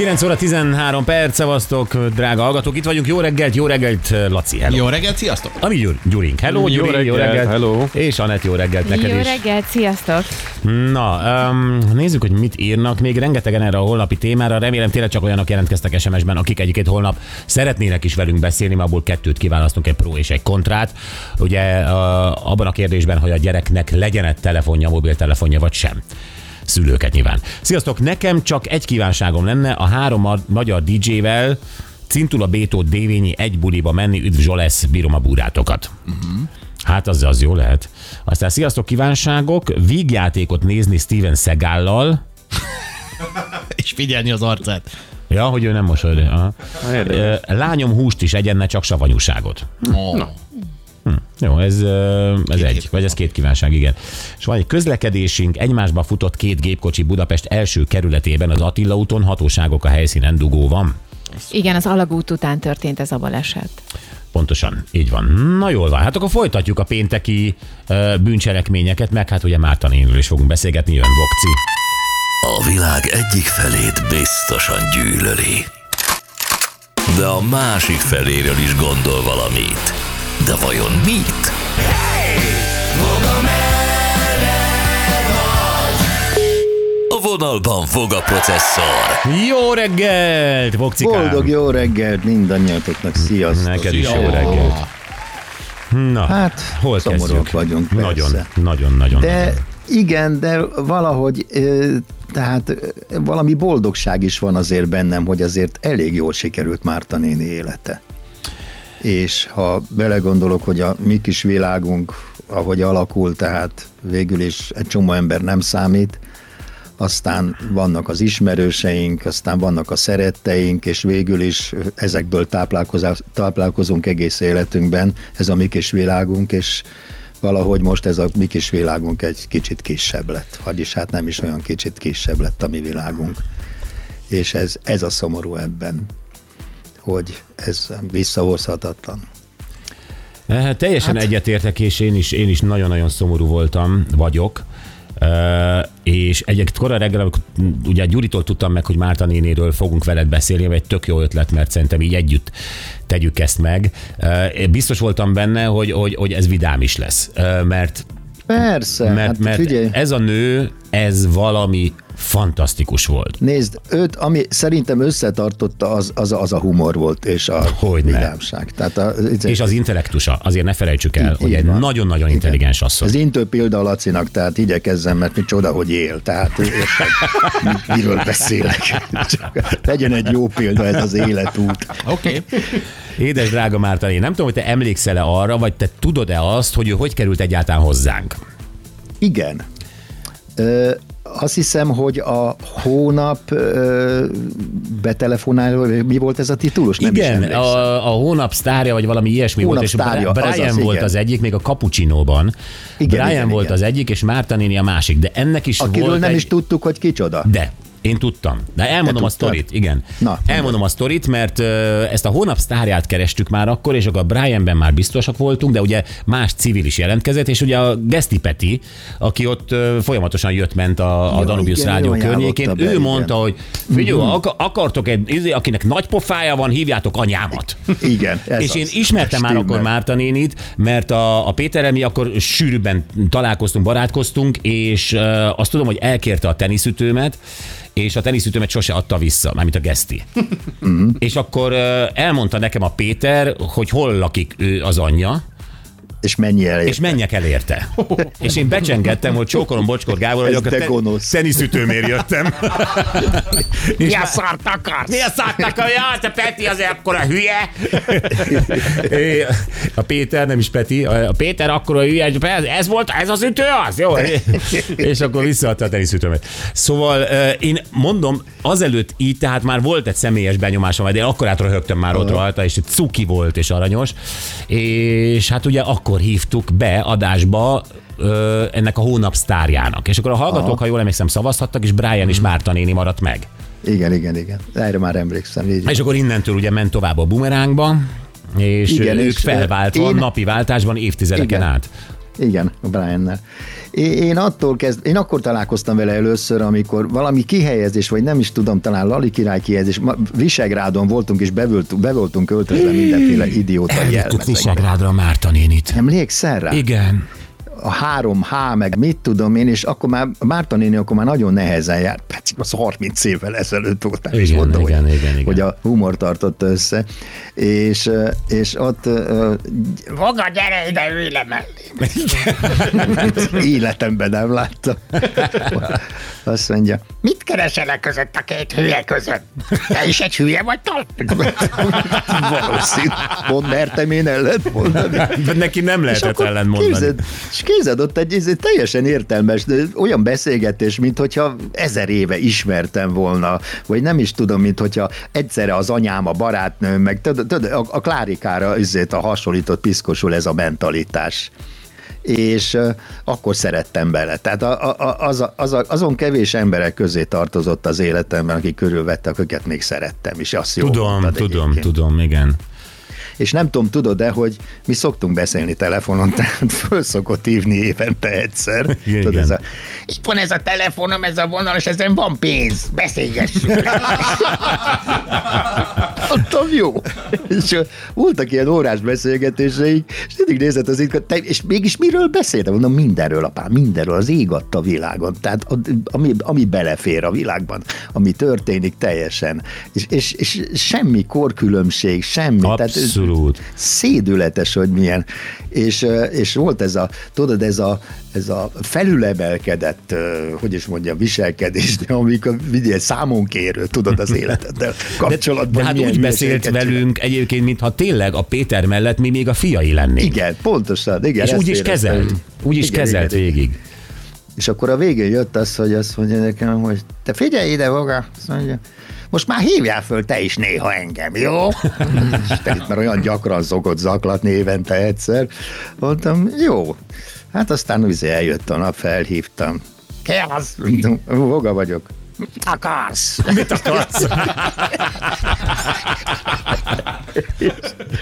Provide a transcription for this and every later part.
9 óra 13 perc, szevasztok, drága hallgatók. Itt vagyunk, jó reggelt, jó reggelt, Laci, hello. Jó reggelt, sziasztok! Ami Gyur, Gyurink, hello, Jó Gyuri, jó reggelt, reggelt. hello. És Anett, jó reggelt neked Jó is. reggelt, sziasztok! Na, um, nézzük, hogy mit írnak. Még rengetegen erre a holnapi témára. Remélem tényleg csak olyanok jelentkeztek SMS-ben, akik egyiket holnap szeretnének is velünk beszélni, mert abból kettőt kiválasztunk, egy pro és egy kontrát. Ugye uh, abban a kérdésben, hogy a gyereknek legyen egy telefonja, mobiltelefonja vagy sem szülőket nyilván. Sziasztok, nekem csak egy kívánságom lenne a három ma- magyar DJ-vel Cintula, Bétó, Dévényi egy buliba menni, üdv Zsolesz, bírom a búrátokat. Hát az, az jó lehet. Aztán sziasztok kívánságok, vígjátékot nézni Steven Segállal. És figyelni az arcát. Ja, hogy ő nem mosolyog. Lányom húst is egyen, ne csak savanyúságot. Oh. Jó, ez, ez egy, vagy ez két kívánság, igen. És van egy közlekedésünk, egymásba futott két gépkocsi Budapest első kerületében, az Attila úton, hatóságok a helyszínen dugó van. Igen, az alagút után történt ez a baleset. Pontosan, így van. Na jól van, hát akkor folytatjuk a pénteki ö, bűncselekményeket, meg hát ugye Márta is fogunk beszélgetni, jön Vokci. A világ egyik felét biztosan gyűlöli. De a másik feléről is gondol valamit. De vajon mit? A vonalban fog a processzor. Jó reggelt, Vokcikám! Boldog jó reggelt mindannyiatoknak, sziasztok! Neked is jó Jó. reggelt. Na, Hát, hol szomorúak kezdjük? vagyunk, persze. Nagyon, nagyon, nagyon. De nagyon. igen, de valahogy, tehát valami boldogság is van azért bennem, hogy azért elég jól sikerült Márta néni élete. És ha belegondolok, hogy a mi kis világunk, ahogy alakul, tehát végül is egy csomó ember nem számít, aztán vannak az ismerőseink, aztán vannak a szeretteink, és végül is ezekből táplálkozunk egész életünkben, ez a mi kis világunk, és valahogy most ez a mi kis világunk egy kicsit kisebb lett, vagyis hát nem is olyan kicsit kisebb lett a mi világunk. És ez, ez a szomorú ebben, hogy ez visszahozhatatlan. Eh, Teljesen hát... egyetértek, és én is, én is nagyon-nagyon szomorú voltam, vagyok. Uh, és egyébként korai reggel, amikor ugye Gyuritól tudtam meg, hogy Márta nénéről fogunk veled beszélni, ami egy tök jó ötlet, mert szerintem így együtt tegyük ezt meg. Uh, biztos voltam benne, hogy, hogy, hogy ez vidám is lesz, uh, mert Persze, mert, hát mert figyelj. ez a nő, ez valami fantasztikus volt. Nézd, őt, ami szerintem összetartotta, az, az, az a humor volt, és a Hogyne. vidámság. Tehát a, És az intellektusa, azért ne felejtsük el, Így- hogy így egy van. nagyon-nagyon Igen. intelligens asszony. Ez intő példa a Lacinak, tehát igyekezzem, mert mi csoda, hogy él. Tehát érted, mi- miről beszélek. Csak legyen egy jó példa ez az életút. Oké. Okay. Édes drága Márta, én nem tudom, hogy te emlékszel-e arra, vagy te tudod-e azt, hogy ő hogy került egyáltalán hozzánk? Igen. Ö, azt hiszem, hogy a hónap ö, betelefonáló, mi volt ez a titulus? Nem igen, a, a hónap sztárja, vagy valami ilyesmi Hónap volt, és sztárja, Bra- Brian azaz, volt igen. az egyik, még a Cappuccino-ban. Igen, Brian igen, volt igen. az egyik, és Márta néni a másik, de ennek is Akiről volt nem egy... is tudtuk, hogy kicsoda. De, én tudtam. De elmondom a sztorit, igen. Na, elmondom a sztorit, mert ö, ezt a hónap sztárját kerestük már akkor, és akkor a Brianben már biztosak voltunk, de ugye más civil is jelentkezett, és ugye a Geszti Peti, aki ott ö, folyamatosan jött-ment a, a Ja, Danubius igen, Rádió környékén, be, ő igen. mondta, hogy figyelj, ak- akartok egy, izé, akinek nagy pofája van, hívjátok anyámat. Igen, ez és én az. ismertem már akkor Márta nénit, mert a, a Péterrel mi akkor sűrűbben találkoztunk, barátkoztunk, és azt tudom, hogy elkérte a teniszütőmet, és a teniszütőmet sose adta vissza, mármint a Geszti. és akkor elmondta nekem a Péter, hogy hol lakik ő az anyja, És mennyi elért. és menjek el érte. és én becsengettem, hogy csókolom Bocskor Gábor, hogy Ez de te- gonosz. teniszütőmért jöttem. Mi a szart akarsz? Mi a szártak a ja, te Peti az akkor a hülye. A Péter, nem is Peti, a Péter akkor a hülye, ez, ez volt, ez az ütő az, jó? És akkor visszaadta a teniszütőmet. Szóval én mondom, azelőtt így, tehát már volt egy személyes benyomásom, de én akkor át röhögtem már ott rajta, és cuki volt és aranyos. És hát ugye akkor hívtuk be adásba ö, ennek a hónap sztárjának. És akkor a hallgatók, Aha. ha jól emlékszem, szavazhattak, és Brian és Márta néni maradt meg. Igen, igen, igen. Erre már emlékszem. Így. És akkor innentől ugye ment tovább a bumerángba, És Igen, ők és, felváltva, én- napi váltásban évtizedeken Igen. át. Igen, Brian-nel. Én, attól kezd, én akkor találkoztam vele először, amikor valami kihelyezés, vagy nem is tudom, talán Lali király kihelyezés, Visegrádon voltunk, és be voltunk, be voltunk költözve mindenféle idióta Elvittük jelmezekbe. Visegrádra Márta nénit. Emlékszel rá? Igen. A 3H, meg mit tudom én, és akkor már Márta néni akkor már nagyon nehezen járt, persze az 30 évvel ezelőtt volt, nem is Igen, mondom, igen, hogy, igen, igen. hogy a humor tartotta össze, és, és ott Maga, gyere ide, ülj le mellé. életemben nem láttam. Azt mondja, Mit keresel között a két hülye között? Te is egy hülye vagy, tal? valószínű, mond, mertem én ellent mondani. De neki nem lehetett akkor ellen mondani. Képzeld, és képzeld ott egy, egy teljesen értelmes, olyan beszélgetés, mint hogyha ezer éve ismertem volna, vagy nem is tudom, mint hogyha egyszerre az anyám, a barátnőm, meg tudod, tudod, a, a Klárikára izét a hasonlított piszkosul ez a mentalitás és akkor szerettem bele. Tehát a, a, az, a, az a, azon kevés emberek közé tartozott az életemben, akik körülvettek, akiket még szerettem, és azt Tudom, mondtad tudom, egyébként. tudom, igen. És nem tudom, tudod-e, hogy mi szoktunk beszélni telefonon, tehát föl szokott hívni évente egyszer. Igen, Tudod, ez a, Itt van ez a telefonom, ez a vonal, és ezen van pénz. Beszélgessünk. Mondtam, jó. És voltak ilyen órás beszélgetéseik, és mindig nézett az itt, és mégis miről beszéltem? Mondom, mindenről, apám, mindenről, az ég adta a világon. Tehát ami, ami belefér a világban, ami történik teljesen. És, és, és semmi korkülönbség, semmi. Tehát, Abszolút. szédületes, hogy milyen. És, és volt ez a, tudod, ez a, ez a felülemelkedett, hogy is mondjam, viselkedés, de amikor vigyél számon kérő, tudod, az életeddel kapcsolatban. De hát milyen úgy beszélt hülyeséget csinál. velünk egyébként, mintha tényleg a Péter mellett mi még a fiai lennénk. Igen, pontosan, igen. És úgy is kezelt. Úgy is Igen, kezelt igen, végig. És akkor a végén jött az, hogy azt mondja nekem, hogy te figyelj ide, Voga, azt mondja, most már hívjál föl te is néha engem, jó? És te itt már olyan gyakran szokott zaklatni évente egyszer. Mondtam, jó. Hát aztán úgy eljött a nap, felhívtam. Mondtam, Voga vagyok. Mit akarsz? Mit akarsz?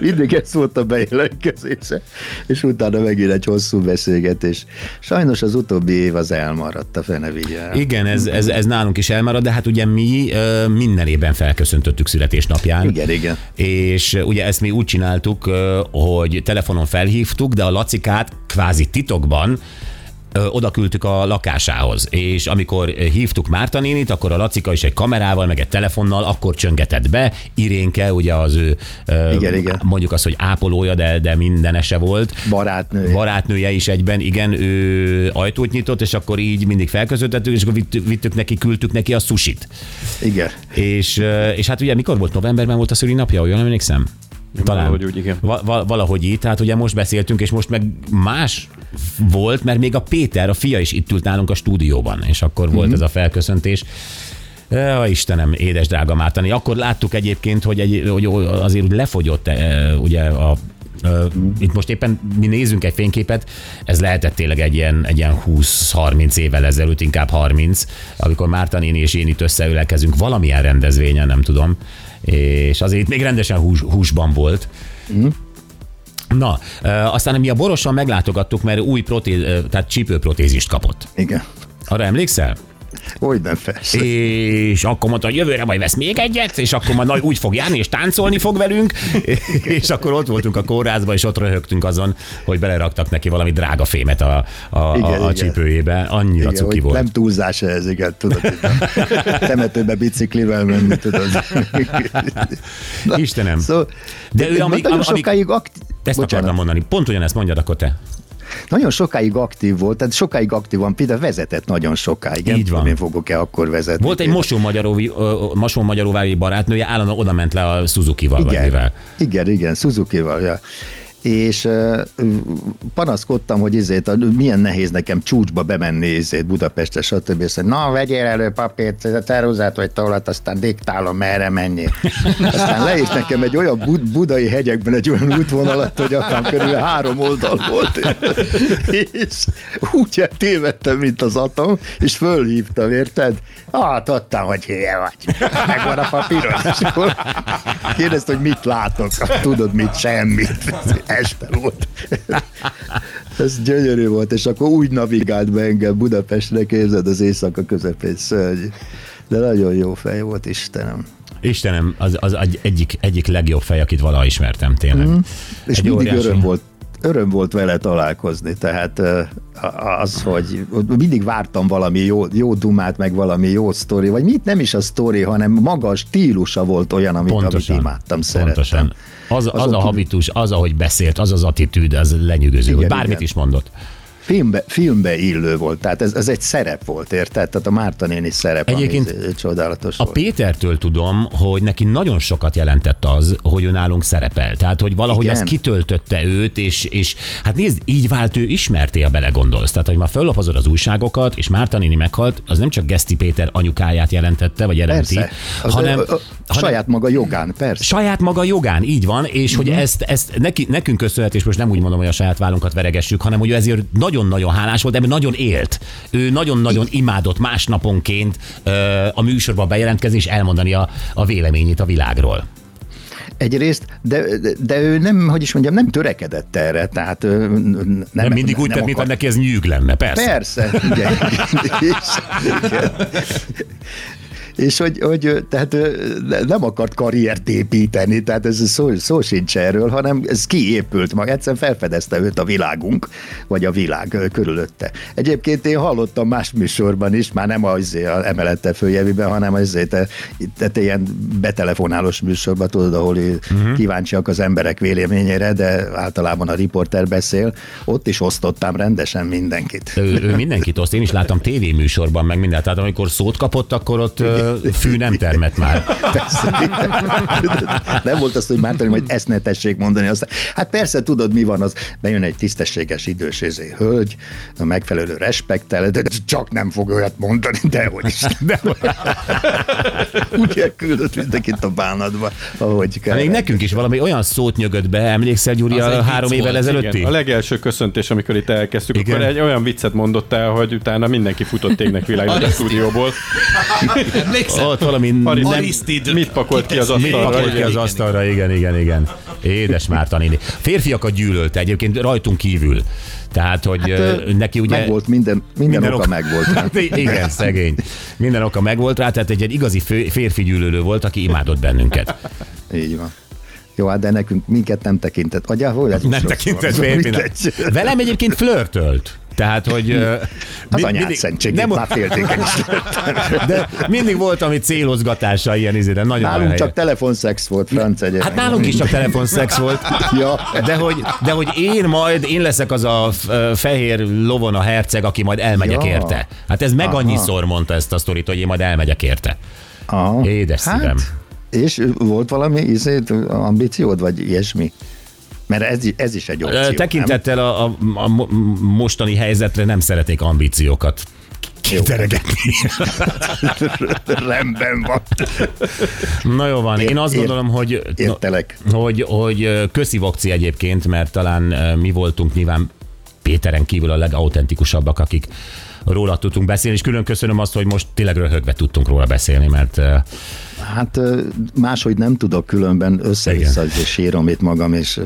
Mindig ez volt a bejelentkezése, és utána megint egy hosszú beszélgetés. Sajnos az utóbbi év az elmaradt a fene vigye. Igen, ez, ez, ez nálunk is elmarad, de hát ugye mi minden évben felköszöntöttük születésnapján. Igen, igen. És ugye ezt mi úgy csináltuk, hogy telefonon felhívtuk, de a Lacikát kvázi titokban oda küldtük a lakásához, és amikor hívtuk Márta nénit, akkor a Lacika is egy kamerával, meg egy telefonnal, akkor csöngetett be. Irénke, ugye az ő, ö, Igen, igen. mondjuk azt, hogy ápolója, de, de mindenese volt. Barátnő. Barátnője is egyben, igen, ő ajtót nyitott, és akkor így mindig felköszöntettük, és akkor vittük, vittük neki, küldtük neki a susit. Igen. És, és hát ugye mikor volt? Novemberben volt a szülinapja, jól emlékszem? Talán. Valahogy úgy, igen. Va- va- valahogy így, tehát ugye most beszéltünk, és most meg más volt, mert még a Péter, a fia is itt ült nálunk a stúdióban, és akkor volt Mhm. ez a felköszöntés. Ja, Istenem, édes drága Mártani. Akkor láttuk egyébként, hogy, egy, hogy azért úgy lefogyott eh, ugye a Itt most éppen mi nézünk egy fényképet, ez lehetett tényleg egy ilyen, egy ilyen 20-30 évvel ezelőtt, inkább 30, amikor Márta néni és én itt összeülekezünk valamilyen rendezvényen, nem tudom, és azért itt még rendesen hús, húsban volt. Na, ö, aztán mi a Borosan meglátogattuk, mert új protéz, tehát csípőprotézist kapott. Igen. Arra emlékszel? Hogy nem persze. És akkor mondta, hogy jövőre majd vesz még egyet, és akkor majd úgy fog járni, és táncolni fog velünk, és akkor ott voltunk a kórházban, és ott röhögtünk azon, hogy beleraktak neki valami drága fémet a, a, Igen, a, a igen. csípőjébe. Annyira Igen, cuki volt. nem túlzás ez, igen, tudod, temetőbe biciklivel menni, tudod. Na, Istenem. Szóval, De ő, amíg- amíg- sokáig aktív, Ezt akartam mondani. Pont ugyanezt mondjad akkor te. Nagyon sokáig aktív volt, tehát sokáig aktívan, például vezetett nagyon sokáig. Így van. Én fogok-e akkor vezetni. Volt egy mosó magyaróvári barátnője, állandóan oda ment le a Suzuki-val, igen, igen, igen, Suzuki-val, ja. És panaszkodtam, hogy izét, a- milyen nehéz nekem csúcsba bemenni izét Budapestre, stb. És na, vegyél elő papírt, ceruzát vagy tollat, aztán diktálom, merre menjél. Aztán leírt nekem egy olyan bud- budai hegyekben egy olyan útvonalat, hogy akár körül három oldal volt. és úgy tévedtem, mint az atom, és fölhívtam, érted? Hát, adtam, hogy hülye vagy. Megvan a papírod, és kérdezte, hogy mit látok. Tudod, mit? Semmit. Este volt. Ez gyönyörű volt, és akkor úgy navigált be engem Budapestre, képzeld az éjszaka közepén szörny. De nagyon jó fej volt, Istenem. Istenem, az, az egy- egyik, egyik legjobb fej, akit valaha ismertem, tényleg. Mm. És Egy mindig óriási- öröm volt, öröm volt vele találkozni, tehát az, hogy mindig vártam valami jó, jó dumát, meg valami jó sztori, vagy mit nem is a sztori, hanem maga a stílusa volt olyan, amit, amit Pontosan. imádtam, szerettem. Pontosan. Az, az Azon a habitus, az, ahogy beszélt, az az attitűd, az lenyűgöző, Igen, bármit igen. is mondott. Filmbe, filmbe illő volt, tehát ez, ez egy szerep volt, érted? Tehát a Márta néni szerep, Egyébként ami csodálatos A volt. Pétertől tudom, hogy neki nagyon sokat jelentett az, hogy ő nálunk szerepel. Tehát, hogy valahogy Igen. az kitöltötte őt, és, és hát nézd, így vált ő ismerté, ha belegondolsz. Tehát, hogy már föllapozod az újságokat, és Márta néni meghalt, az nem csak Geszti Péter anyukáját jelentette, vagy jelenti, Persze, az, hanem, a saját maga jogán, persze. saját maga jogán, így van, és Mhm. hogy ezt, ezt neki, nekünk köszönhet, és most nem úgy mondom, hogy a saját vállunkat veregessük, hanem hogy ezért nagyon-nagyon hálás volt, ebben nagyon élt. Ő nagyon-nagyon imádott másnaponként a műsorba bejelentkezni és elmondani a, a véleményét a világról. Egyrészt, de, de, de ő nem, hogy is mondjam, nem törekedett erre, tehát nem, Nem, mindig úgy tett, mintha neki ez nyűg lenne, persze. Persze, igen. és, igen. És hogy, hogy tehát nem akart karriert építeni, tehát ez szó, szó sincs erről, hanem ez kiépült maga, egyszerűen felfedezte őt a világunk, vagy a világ körülötte. Egyébként én hallottam más műsorban is, már nem az emelette följeviben, hanem azért te, te ilyen betelefonálós műsorban, tudod, ahol uh-huh. kíváncsiak az emberek véleményére, de általában a riporter beszél, ott is osztottam rendesen mindenkit. Ő, ő mindenkit oszt, én is láttam tévéműsorban, meg mindent. Tehát amikor szót kapott, akkor ott ö, fű nem termett már. Nem volt az, hogy Mártani, hogy ezt ne tessék mondani. Aztán, hát persze tudod, mi van az, bejön egy tisztességes idős izé, hölgy, a megfelelő respektel, de csak nem fog olyat mondani, dehogy is. De, Úgy elküldött mindenkit a bánatba, ahogy kell. még nekünk is valami olyan szót nyögött be, emlékszel Gyuri Az a három évvel ezelőtti? Igen. A legelső köszöntés, amikor itt elkezdtük, Igen. akkor egy olyan viccet mondott el, hogy utána mindenki futott égnek világnak a stúdióból. Emlékszel? Ott valami nem, mit pakolt ki az. Mit asztalra? pakolt ki igen. az asztalra, igen, igen, igen. Édes Márta néni. Férfiakat gyűlölte egyébként rajtunk kívül. Tehát, hogy hát, neki ugye... Megvolt minden, minden, oka megvolt. Hát, igen, szegény. Minden oka megvolt rá, tehát egy, egy igazi fő- férfi gyűlölő volt, aki imádott bennünket. Így van. Jó, hát de nekünk minket nem tekintett. Ugye, hogy ez Nem tekintett férfinak. Velem egyébként flörtölt. Tehát, hogy... Az mi- anyád szentségét nem, már féltékeny is. de mindig volt, ami célozgatása ilyen izére. Nagyon Nálunk nagyon csak telefonszex volt, franc egyébként. Hát nálunk is csak telefonszex volt. Ja. De hogy, de hogy én majd, én leszek az a fehér lovon a herceg, aki majd elmegyek Ja. érte. Hát ez meg Aha. annyiszor mondta ezt a sztorit, hogy én majd elmegyek érte. Aha. Édes szívem. És volt valami izét, ambíciód, vagy ilyesmi? Mert ez, ez is egy opció, Tekintettel a, a, a mo- mostani helyzetre nem szeretnék ambíciókat kiteregetni. nem? Rendben van. Na jó van, én azt gondolom, hogy, Értelek. hogy, hogy köszi Vokci egyébként, mert talán mi voltunk nyilván Péteren kívül a legautentikusabbak, akik róla tudtunk beszélni, és külön köszönöm azt, hogy most tényleg röhögve tudtunk róla beszélni, mert Hát máshogy nem tudok, különben össze-vissza sírom itt magam, és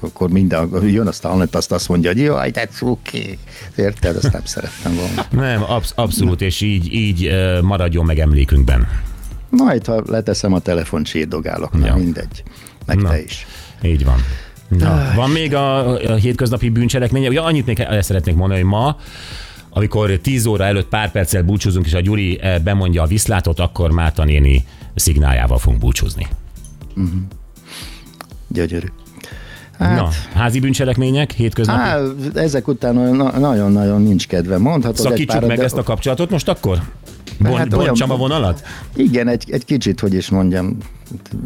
akkor minden, jön azt a azt azt mondja, hogy jaj, de cuki. Érted? Azt nem szerettem volna. nem, absz- abszolút, és így, így maradjon meg emlékünkben. Majd, ha leteszem a telefont, sírdogálok, na Ja. mindegy. Meg Na. te is. Így van. Na, van még a, a hétköznapi bűncselekménye. Ugye annyit még el szeretnék mondani, hogy ma, amikor 10 óra előtt pár perccel búcsúzunk, és a Gyuri eh, bemondja a viszlátot, akkor Márta néni szignáljával fogunk búcsúzni. Gyönyörű. Hát. Na, házi bűncselekmények, hétköznapi. Á, ezek után nagyon-nagyon nincs kedve. Mondhatod egy Szakítsuk párat, meg de ezt a kapcsolatot most akkor? Bon, Hát hát olyan- bontsam a vonalat? Igen, egy, egy kicsit, hogy is mondjam,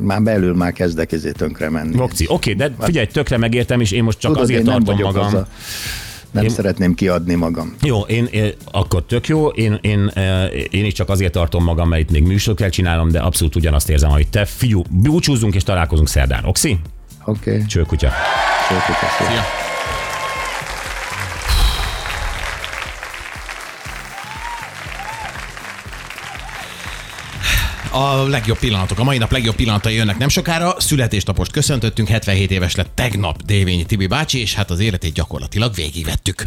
már belül már kezdek ezért tönkre menni. Oké, de figyelj, tökre megértem, és én most csak Tudod, azért tartom magam. az a, nem Én- szeretném kiadni magam. Jó, én, én, akkor tök jó, én, én, eh, én is csak azért tartom magam, mert itt még műsor kell csinálnom, de abszolút ugyanazt érzem, hogy te, fiú, búcsúzzunk és találkozunk szerdán. Oxi? Oké, okay. Csőkutya. Szia. A legjobb pillanatok, a mai nap legjobb pillanatai jönnek nem sokára. Születésnapost köszöntöttünk, 77 éves lett tegnap Dévényi Tibi bácsi, és hát az életét gyakorlatilag végigvettük.